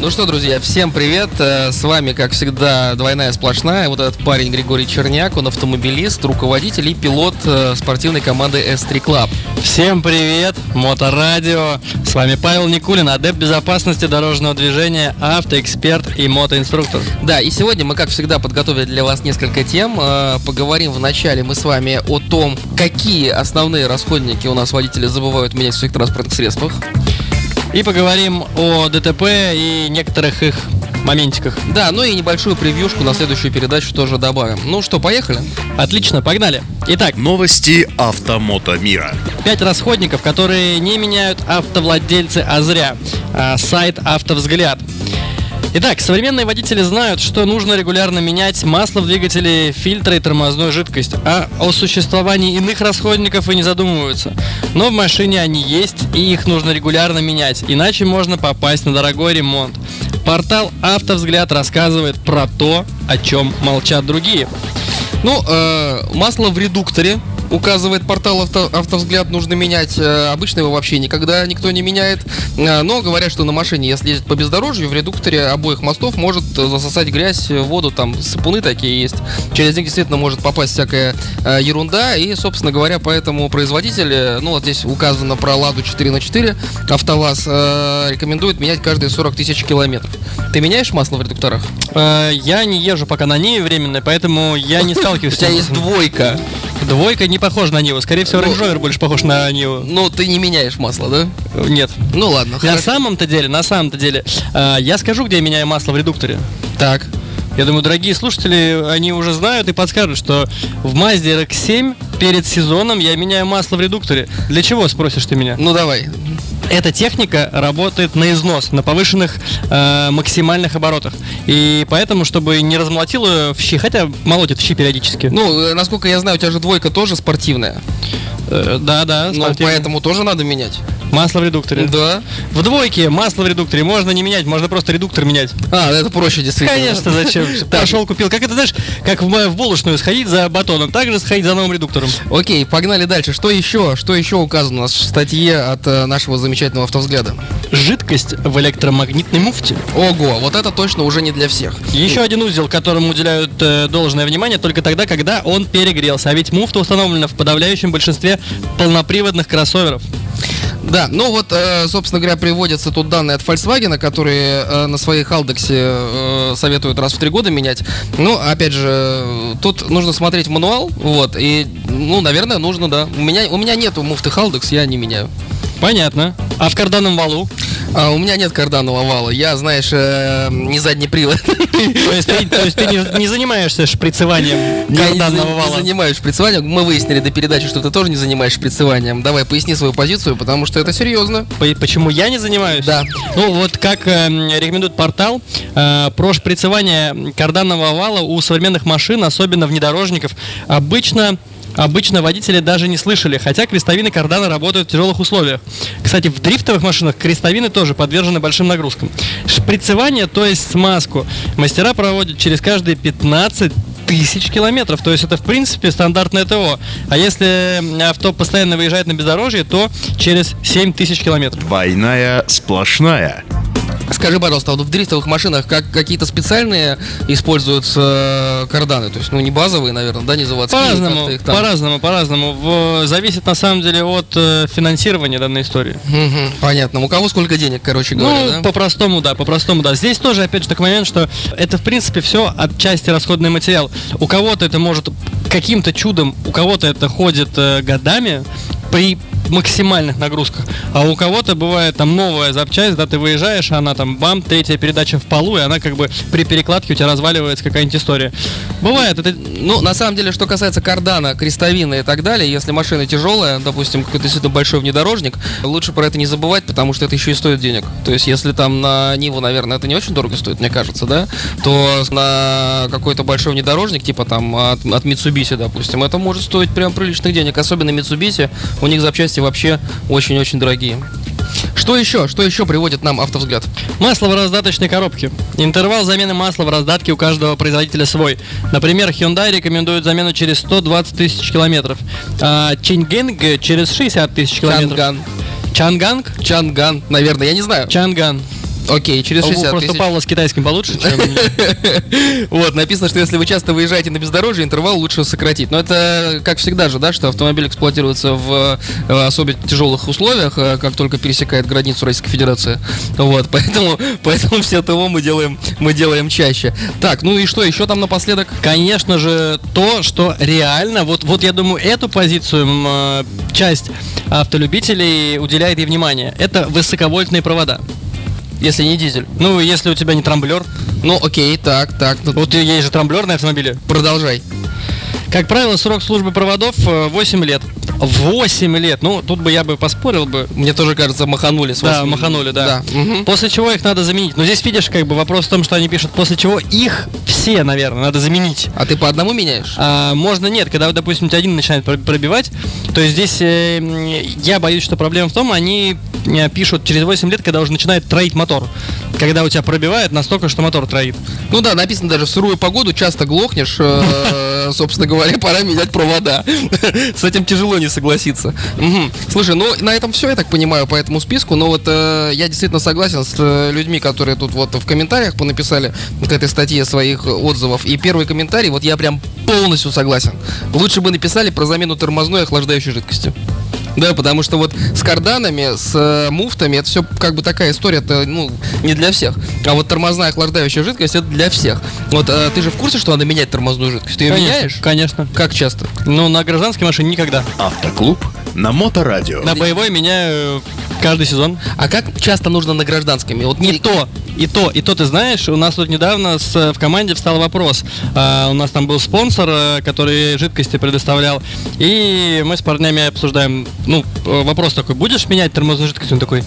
Ну что, друзья, всем привет. Э, С вами, как всегда, двойная сплошная. Вот этот парень Григорий Черняк, он автомобилист, руководитель и пилот э, спортивной команды S3 Club. Всем привет, Моторадио. С вами Павел Никулин, адепт безопасности дорожного движения, автоэксперт и мотоинструктор. Да, и сегодня мы, как всегда, подготовили для вас несколько тем. Э, Поговорим вначале мы с вами о том, какие основные расходники у нас водители забывают менять в своих транспортных средствах. И поговорим о ДТП и некоторых их моментиках. Да, ну и небольшую превьюшку на следующую передачу тоже добавим. Ну что, поехали? Отлично, погнали. Итак, Новости автомото мира. пять расходников, которые не меняют автовладельцы, а зря. А, сайт «Автовзгляд». Итак, современные водители знают, что нужно регулярно менять масло в двигателе, фильтры и тормозную жидкость, а о существовании иных расходников и не задумываются. Но в машине они есть, и их нужно регулярно менять, иначе можно попасть на дорогой ремонт. Портал «Автовзгляд» рассказывает про то, о чем молчат другие. Ну, э, масло в редукторе указывает портал авто, «Автовзгляд» нужно менять. Э, обычно его вообще никогда никто не меняет. Э, но говорят, что на машине, если ездить по бездорожью, в редукторе обоих мостов может э, засосать грязь, воду, там сапуны такие есть. Через них действительно может попасть всякая ерунда. И, собственно говоря, поэтому производитель, ну вот здесь указано про «Ладу 4 на 4 АвтоВАЗ, рекомендует менять каждые 40 тысяч километров. Ты меняешь масло в редукторах? Я не езжу пока на ней временно, поэтому я не У сталкиваюсь с тебя есть двойка. Двойка не похожа на Ниву. Скорее всего, Ну, Range Rover больше похож на Ниву. Ну, ты не меняешь масло, да? Нет. Ну ладно, На хорошо. самом-то деле, на самом-то деле, э, я скажу, где я меняю масло в редукторе. Так. Я думаю, дорогие слушатели, они уже знают и подскажут, что в Mazda RX-7 перед сезоном я меняю масло в редукторе. Для чего, спросишь ты меня? Ну давай. Эта техника работает на износ, на повышенных э, максимальных оборотах. И поэтому, чтобы не размолотило в щи, хотя молотит в щи периодически. Ну, э, насколько я знаю, у тебя же двойка тоже спортивная. Э, да, да, Ну, спортивный. поэтому тоже надо менять. Масло в редукторе. Да. В двойке масло в редукторе можно не менять, можно просто редуктор менять. А, это проще действительно. Конечно, зачем? Пошел, купил. Как это, знаешь, как в, в булочную сходить за батоном, так же сходить за новым редуктором. Окей, погнали дальше. Что еще? Что еще указано у нас в статье от э, нашего замечательного автовзгляда? Жидкость в электромагнитной муфте. Ого, вот это точно уже не для всех. Еще один узел, которому уделяют э, должное внимание только тогда, когда он перегрелся. А ведь муфта установлена в подавляющем большинстве полноприводных кроссоверов. Да, ну вот, э, собственно говоря, приводятся тут данные от Volkswagen, которые э, на своей Халдексе э, советуют раз в три года менять. Ну, опять же, тут нужно смотреть мануал, вот, и, ну, наверное, нужно, да. У меня, у меня нету муфты Халдекс, я не меняю. Понятно. А в карданном валу? А, у меня нет карданного вала, я, знаешь, э, не задний привод. То есть ты, то есть ты не, не занимаешься шприцеванием Я не, карданного за- не вала? занимаюсь шприцеванием. Мы выяснили до передачи, что ты тоже не занимаешься шприцеванием. Давай, поясни свою позицию, потому что это серьезно. По- Почему я не занимаюсь? Да. Ну вот как э, рекомендует портал, э, про шприцевание карданного вала у современных машин, особенно внедорожников, обычно Обычно водители даже не слышали, хотя крестовины кардана работают в тяжелых условиях. Кстати, в дрифтовых машинах крестовины тоже подвержены большим нагрузкам. Шприцевание, то есть смазку, мастера проводят через каждые 15 тысяч километров. То есть это, в принципе, стандартное ТО. А если авто постоянно выезжает на бездорожье, то через 7 тысяч километров. Двойная сплошная. Скажи, пожалуйста, а вот в дрифтовых машинах как какие-то специальные используются э, карданы? То есть, ну, не базовые, наверное, да, не заводские? По-разному, там- по-разному, по-разному. В- зависит на самом деле от э, финансирования данной истории. Мгм, понятно. У кого сколько денег, короче говоря, ну, да? по-простому, да, по-простому, да. Здесь тоже, опять же, такой момент, что это, в принципе, все отчасти расходный материал. У кого-то это может каким-то чудом, у кого-то это ходит э, годами. При максимальных нагрузках, а у кого-то бывает там новая запчасть, да, ты выезжаешь, она там бам, третья передача в полу, и она как бы при перекладке у тебя разваливается какая-нибудь история. Бывает, это Ну, на самом деле, что касается кардана, крестовины и так далее, если машина тяжелая, допустим, какой-то действительно большой внедорожник, лучше про это не забывать, потому что это еще и стоит денег. То есть, если там на Ниву, наверное, это не очень дорого стоит, мне кажется, да, то на какой-то большой внедорожник, типа там от, от Mitsubishi, допустим, это может стоить прям приличных денег. Особенно Mitsubishi, у них запчасти вообще очень-очень дорогие. Что еще? Что еще приводит нам автовзгляд? Масло в раздаточной коробке. Интервал замены масла в раздатке у каждого производителя свой. Например, Hyundai рекомендует замену через 120 тысяч километров, а Чингенг через 60 тысяч километров. Чанган. Чанганг? Чанган, наверное, я не знаю. Чанган. Окей, через 60 Просто тысяч. Павла с китайским получше, чем... Вот, написано, что если вы часто выезжаете на бездорожье, интервал лучше сократить. Но это, как всегда же, да, что автомобиль эксплуатируется в э, особо тяжелых условиях, э, как только пересекает границу Российской Федерации. Вот, поэтому, поэтому все ТО мы делаем, мы делаем чаще. Так, ну и что еще там напоследок? Конечно же, то, что реально, вот, вот я думаю, эту позицию э, часть автолюбителей уделяет ей внимание. Это высоковольтные провода. Если не дизель. Ну, если у тебя не трамблер, Ну, окей, так, так, ну, вот есть же трамблер на автомобиле. продолжай. Как правило, срок службы проводов э, 8 лет. 8 лет. Ну, тут бы я бы поспорил бы. Мне тоже кажется, маханули. с Да, вас. маханули, да. Мгм. После чего их надо заменить. Но здесь, видишь, как бы вопрос в том, что они пишут, после чего их все, наверное, надо заменить. А ты по одному меняешь? А, можно нет, когда, допустим, у тебя один начинает пр- пробивать, то есть здесь э, я боюсь, что проблема в том, они э, пишут через 8 лет, когда уже начинает троить мотор. Когда у тебя пробивает настолько, что мотор троит. Ну да, написано даже в сырую погоду часто глохнешь, э, собственно говоря, пора менять провода. С этим тяжело не согласиться. Мгм. Слушай, ну на этом все, я так понимаю, по этому списку. Но вот э, я действительно согласен с э, людьми, которые тут вот в комментариях понаписали к этой статье своих отзывов. И первый комментарий, вот я прям полностью согласен. Лучше бы написали про замену тормозной охлаждающей жидкости. Да, потому что вот с карданами, с э, муфтами, это все как бы такая история, это ну, не для всех. А вот тормозная охлаждающая жидкость это для всех. Вот э, ты же в курсе, что надо менять тормозную жидкость? Ты ее Конечно, меняешь? Конечно. Как часто? Ну, на гражданской машине никогда. Автоклуб на Моторадио. На боевой меняю каждый сезон. А как часто нужно на гражданском? Вот Не не то, и то, и то, ты знаешь, у нас тут недавно с- в команде встал вопрос. А, у нас там был спонсор, э, который жидкости предоставлял, и мы с парнями обсуждаем, ну, э, вопрос такой, будешь менять тормозную жидкость? Он такой,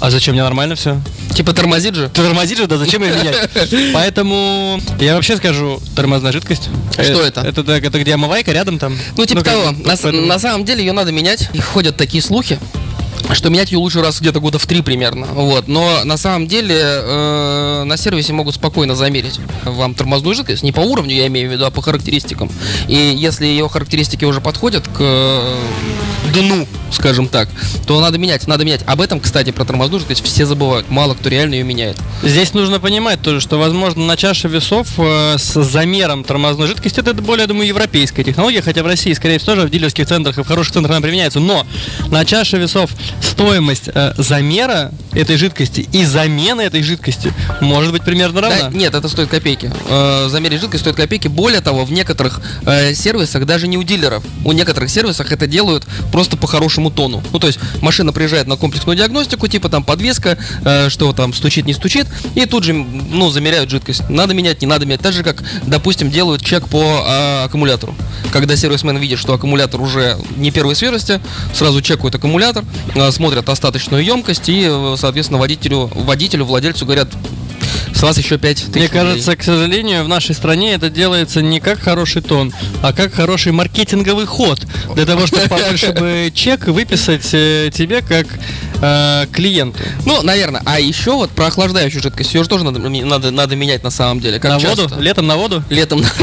а зачем, мне нормально все? Типа тормозит же? Ты тормозишь же, да зачем ее менять? Поэтому я вообще скажу, тормозная жидкость. Что Э, это? Это, так- это где омывайка рядом там? Ну, типа как того. На, на самом деле ее надо менять. И ходят такие слухи, что менять ее лучше раз где-то года в три примерно. Вот. Но на самом деле э, на сервисе могут спокойно замерить вам тормозную жидкость. Не по уровню, я имею в виду, а по характеристикам. И если ее характеристики уже подходят к э, дну, скажем так, то надо менять, надо менять. Об этом, кстати, про тормозную жидкость все забывают. Мало кто реально ее меняет. Здесь нужно понимать тоже, что, возможно, на чаше весов э, с замером тормозной жидкости это более, думаю, европейская технология, хотя в России, скорее всего, тоже в дилерских центрах и в хороших центрах она применяется. Но на чаше весов стоимость э, замера этой жидкости и замены этой жидкости может быть примерно равна. Да, нет, это стоит копейки. Э, замерить жидкость стоит копейки. Более того, в некоторых э, сервисах, даже не у дилеров, у некоторых сервисах это делают просто по хорошему тону. Ну, то есть машина приезжает на комплексную диагностику, типа там подвеска, э, что там стучит, не стучит, и тут же, ну, замеряют жидкость. Надо менять, не надо менять. Так же, как, допустим, делают чек по э, аккумулятору. Когда сервисмен видит, что аккумулятор уже не первой свежести, сразу чекают аккумулятор, смотрят остаточную емкость и, э, соответственно, водителю, водителю, владельцу говорят, с вас еще 5 тысяч Мне рублей». кажется, к сожалению, в нашей стране это делается не как хороший тон, а как хороший маркетинговый ход. Для того, чтобы побольше бы чек выписать э, тебе как э, клиенту. Ну, наверное. А еще вот про охлаждающую жидкость. Ее же тоже надо, надо, надо менять на самом деле. Как на часто? воду? Летом на воду? Летом.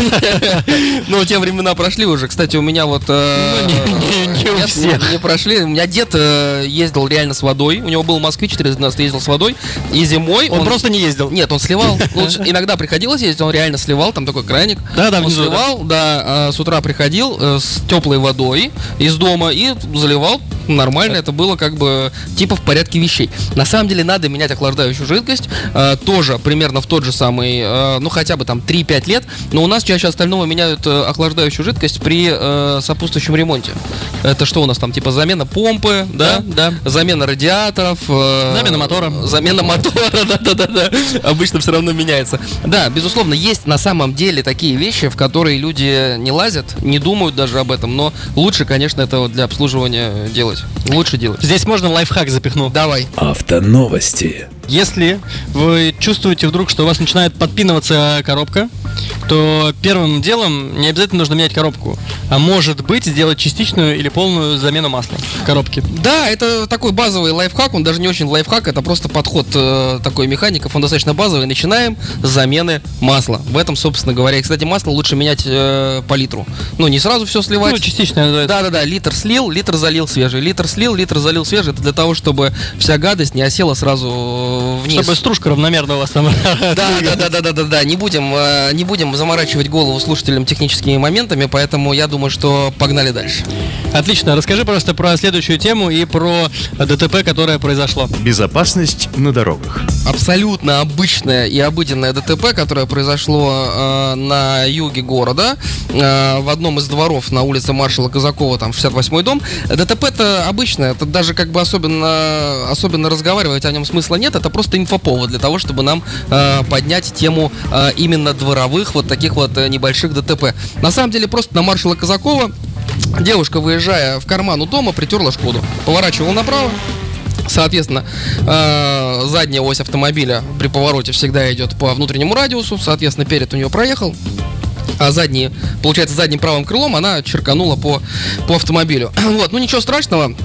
Ну, те времена прошли уже. Кстати, у меня вот... э, Ну, не- прошли. У меня дед э, ездил реально с водой. У него был Москвич 412, ездил с водой. И зимой Он просто не ездил. Нет, он сливал. Ну, иногда приходилось ездить, он реально сливал, там такой краник. Да, да, Он сливал, да, а, с утра приходил э, с теплой водой из дома и заливал нормально, это было как бы типа в порядке вещей. На самом деле надо менять охлаждающую жидкость, э, тоже примерно в тот же самый, э, ну хотя бы там 3-5 лет, но у нас чаще остального меняют э, охлаждающую жидкость при э, сопутствующем ремонте. Это что у нас там, типа замена помпы, да? Да, Замена радиаторов. э, Замена мотора. Замена мотора, да-да-да. Обычно все равно меняется. Да, безусловно, есть на самом деле такие вещи, в которые люди не лазят, не думают даже об этом, но лучше, конечно, это для обслуживания делать. Лучше делать. Здесь можно лайфхак запихну. Давай. Автоновости. Если вы чувствуете вдруг, что у вас начинает подпинываться коробка, то первым делом не обязательно нужно менять коробку, а может быть сделать частичную или полную замену масла коробки. Да, это такой базовый лайфхак, он даже не очень лайфхак, это просто подход э, такой механиков, он достаточно базовый. Начинаем с замены масла. В этом, собственно говоря, и, кстати, масло лучше менять э, по литру. Ну, не сразу все сливать. Ну, называется. Да, да, да, литр слил, литр залил свежий, литр слил, литр залил свежий. Это для того, чтобы вся гадость не осела сразу э, вниз. Чтобы стружка равномерно у вас там. Да, да, да, да, да, да, да. Не будем, э, не будем заморачивать голову слушателям техническими моментами, поэтому я думаю, что погнали дальше. Отлично. Расскажи просто про следующую тему и про ДТП, которое произошло. Безопасность на дорогах. абсолютно обычное и обыденное ДТП, которое произошло э, на юге города, э, в одном из дворов на улице маршала Казакова, там 68-й дом. ДТП это обычное, это даже как бы особенно, особенно разговаривать о нем смысла нет, это просто инфоповод для того, чтобы нам э, поднять тему э, именно дворовых вот таких вот э, небольших ДТП. На самом деле просто на маршала Казакова девушка, выезжая в карман у дома, притерла Шкоду, поворачивала направо, Соответственно, э, задняя ось автомобиля при повороте всегда идет по внутреннему радиусу. Соответственно, перед у нее проехал. А задние, получается, задним правым крылом она черканула по, по автомобилю. Вот, ну ничего страшного.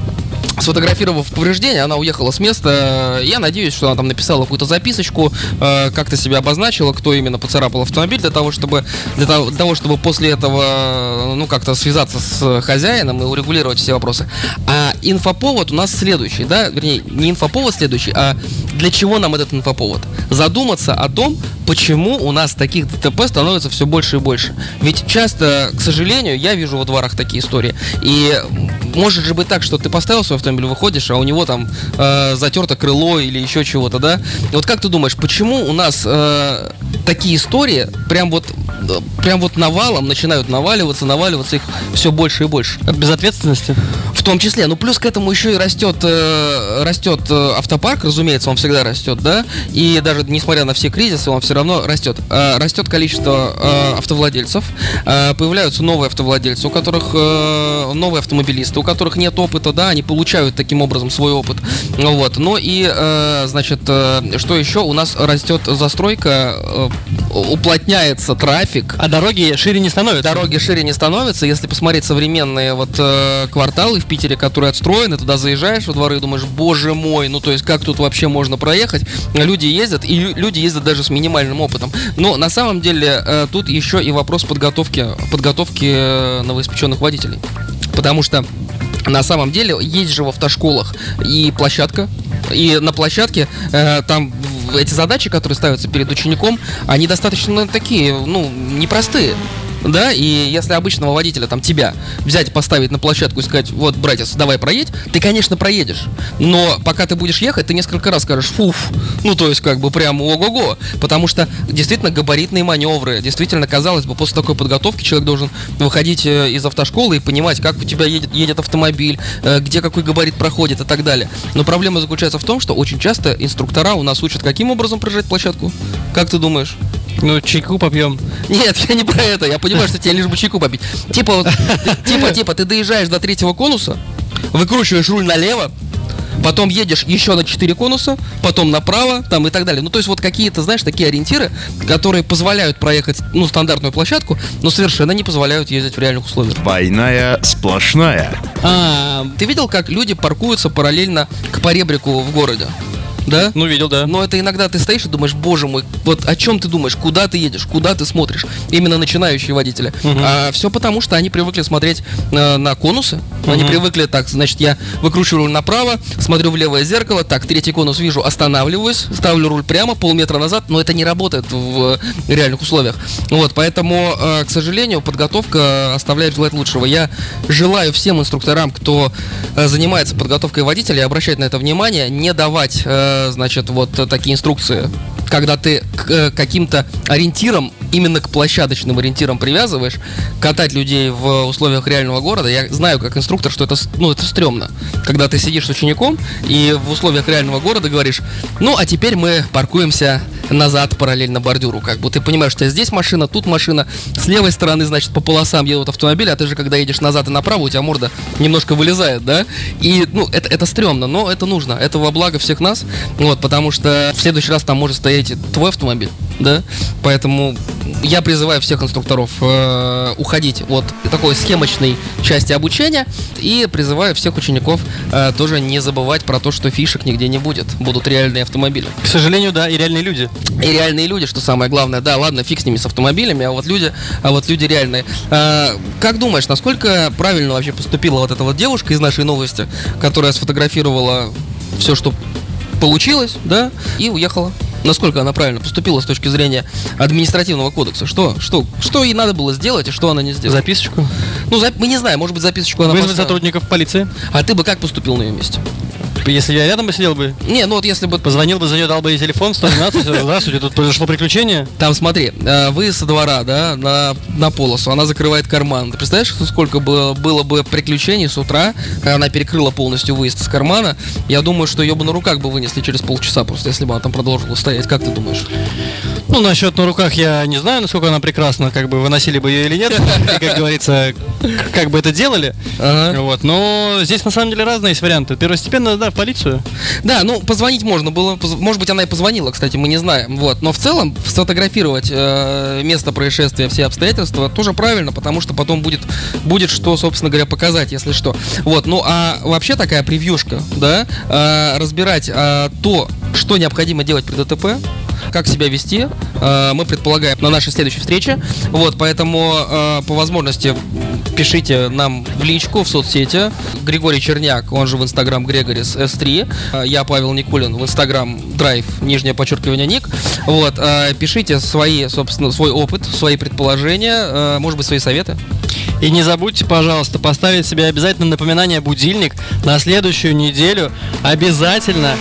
Сфотографировав повреждения, она уехала с места. Я надеюсь, что она там написала какую-то записочку, э, как-то себя обозначила, кто именно поцарапал автомобиль, для того, чтобы для того, для того, чтобы после этого, э, ну, как-то связаться с хозяином и урегулировать все вопросы. А инфоповод у нас следующий, да, вернее, не инфоповод следующий, а для чего нам этот инфоповод? Задуматься о том, почему у нас таких ДТП становится все больше и больше. Ведь часто, к сожалению, я вижу во дворах такие истории. И может же быть так, что ты поставил свой автомобиль, выходишь, а у него там э, затерто крыло или еще чего-то, да? И вот как ты думаешь, почему у нас э, такие истории прям вот прям вот навалом начинают наваливаться, наваливаться их все больше и больше? От безответственности. В том числе, ну плюс к этому еще и растет, э, растет э, автопарк, разумеется, он всегда растет, да, и даже несмотря на все кризисы, он все равно растет. Э, растет количество автовладельцев, появляются новые автовладельцы, у которых новые автомобилисты, у которых нет опыта, да, они получают таким образом свой опыт, вот. Ну и, значит, что еще? У нас растет застройка, уплотняется трафик, А дороги шире не становятся. Дороги шире не становятся. Если посмотреть современные вот э, кварталы в Питере, которые отстроены, туда заезжаешь во дворы и думаешь, боже мой, ну то есть как тут вообще можно проехать? Люди ездят, и лю- люди ездят даже с минимальным опытом. Но на самом деле э, тут еще и вопрос подготовки, подготовки э, новоиспеченных водителей. Потому что на самом деле есть же в автошколах и площадка, и на площадке э, там эти задачи, которые ставятся перед учеником, они достаточно такие, ну, непростые. Да, и если обычного водителя, там, тебя взять, поставить на площадку и сказать, вот, братец, давай проедь, ты, конечно, проедешь. Но пока ты будешь ехать, ты несколько раз скажешь, фуф, ну, то есть, как бы, прям ого-го. Потому что, действительно, габаритные маневры, действительно, казалось бы, после такой подготовки человек должен выходить э, из автошколы и понимать, как у тебя едет, едет автомобиль, э, где какой габарит проходит и так далее. Но проблема заключается в том, что очень часто инструктора у нас учат, каким образом проезжать площадку. Как ты думаешь? Ну, чайку попьем. Нет, я не про это. Я понимаю, что тебе лишь бы чайку попить. Типа, вот, ты- типа, типа, ты доезжаешь до третьего конуса, выкручиваешь руль налево, потом едешь еще на 4 конуса, потом направо, там и так далее. Ну, то есть вот какие-то, знаешь, такие ориентиры, которые позволяют проехать, ну, стандартную площадку, но совершенно не позволяют ездить в реальных условиях. Двойная сплошная. А, Ты видел, как люди паркуются параллельно к поребрику в городе? Да? Ну, видел, да. Но это иногда ты стоишь и думаешь, боже мой, вот о чем ты думаешь, куда ты едешь, куда ты смотришь. Именно начинающие водители. Мгм. А все потому, что они привыкли смотреть э, на конусы. Они Мгм. привыкли так, значит, я выкручиваю руль направо, смотрю в левое зеркало, так, третий конус вижу, останавливаюсь, ставлю руль прямо, полметра назад, но это не работает в э, реальных условиях. Вот, поэтому, э, к сожалению, подготовка оставляет желать лучшего. Я желаю всем инструкторам, кто э, занимается подготовкой водителя, обращать на это внимание, не давать, э, значит, вот такие инструкции, когда ты к э, каким-то ориентирам, именно к площадочным ориентирам привязываешь, катать людей в условиях реального города, я знаю как инструктор, что это, ну, это стрёмно. Когда ты сидишь с учеником и в условиях реального города говоришь, ну, а теперь мы паркуемся назад параллельно бордюру, как бы ты понимаешь, тебя здесь машина, тут машина, с левой стороны, значит, по полосам едут автомобили, а ты же, когда едешь назад и направо, у тебя морда немножко вылезает, да? И, ну, это, это стрёмно, но это нужно, это во благо всех нас, вот, потому что в следующий раз там может стоять твой автомобиль, да? Поэтому я призываю всех инструкторов э, уходить от такой схемочной части обучения и призываю всех учеников э, тоже не забывать про то, что фишек нигде не будет, будут реальные автомобили. К сожалению, да, и реальные люди. И реальные люди, что самое главное. Да, ладно, фиг с ними с автомобилями, а вот люди, а вот люди реальные. А, как думаешь, насколько правильно вообще поступила вот эта вот девушка из нашей новости, которая сфотографировала все, что получилось, да, и уехала? Насколько она правильно поступила с точки зрения административного кодекса? Что, что, что ей надо было сделать и что она не сделала? Записочку. Ну, за- мы не знаем, может быть, записочку она Вызвать поставила. сотрудников полиции. А ты бы как поступил на ее месте? Если я рядом бы сидел бы, Не, ну вот если бы позвонил бы за нее, дал бы ей телефон, 112, здравствуйте, тут произошло приключение. Там смотри, э, вы со двора, да, на, на полосу, она закрывает карман. Ты представляешь, сколько было, было бы приключений с утра, когда она перекрыла полностью выезд из кармана? Я думаю, что ее бы на руках бы вынесли через полчаса просто, если бы она там продолжила стоять. Как ты думаешь? Ну, насчет на руках я не знаю, насколько она прекрасна, как бы выносили бы ее или нет, и, как говорится, как бы это делали. Ага. Вот, но здесь на самом деле разные есть варианты. Первостепенно, да, в полицию. Да, ну позвонить можно было, может быть она и позвонила, кстати, мы не знаем, вот. Но в целом сфотографировать э, место происшествия, все обстоятельства тоже правильно, потому что потом будет будет что, собственно говоря, показать, если что. Вот, ну а вообще такая превьюшка, да, э, разбирать э, то, что необходимо делать при ДТП. Как себя вести, э, мы предполагаем на нашей следующей встрече. Вот, поэтому э, по возможности пишите нам в личку в соцсети. Григорий Черняк, он же в Инстаграм Грегорис S3. Э, Я Павел Никулин в Инстаграм Драйв, нижнее подчеркивание Ник. Вот, э, пишите свои, собственно, свой опыт, свои предположения, может быть, свои советы. И не забудьте, пожалуйста, поставить себе обязательно напоминание будильник на следующую неделю. Обязательно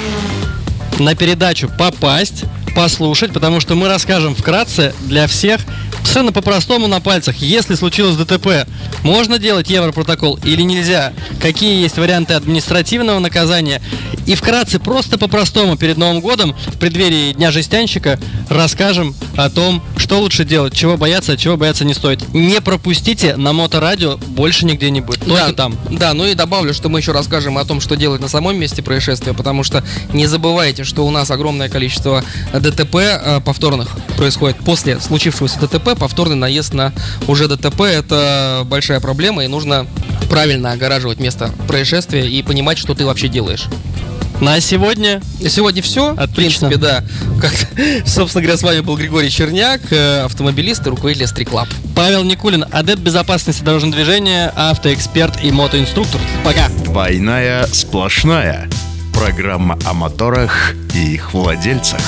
на передачу попасть, послушать, потому что мы расскажем вкратце для всех совершенно по-простому на пальцах. Если случилось ДТП, можно делать европротокол или нельзя? Какие есть варианты административного наказания? И вкратце, просто по-простому, перед Новым годом, в преддверии Дня жестянщика, расскажем о том, что лучше делать, чего бояться, а чего бояться не стоит. Не пропустите на моторадио, больше нигде не будет, только да, там. Да, ну и добавлю, что мы еще расскажем о том, что делать на самом месте происшествия, потому что не забывайте, что у нас огромное количество ДТП э, повторных происходит после случившегося ДТП, повторный наезд на уже ДТП это большая проблема, и нужно правильно огораживать место происшествия и понимать, что ты вообще делаешь. На сегодня И Сегодня все. В Отлично. принципе, да. Как, собственно говоря, с вами был Григорий Черняк, э, автомобилист и руководитель Стрик Лаб. Павел Никулин, адепт безопасности дорожного движения, автоэксперт и мотоинструктор. Пока! Двойная сплошная. Программа о моторах и их владельцах.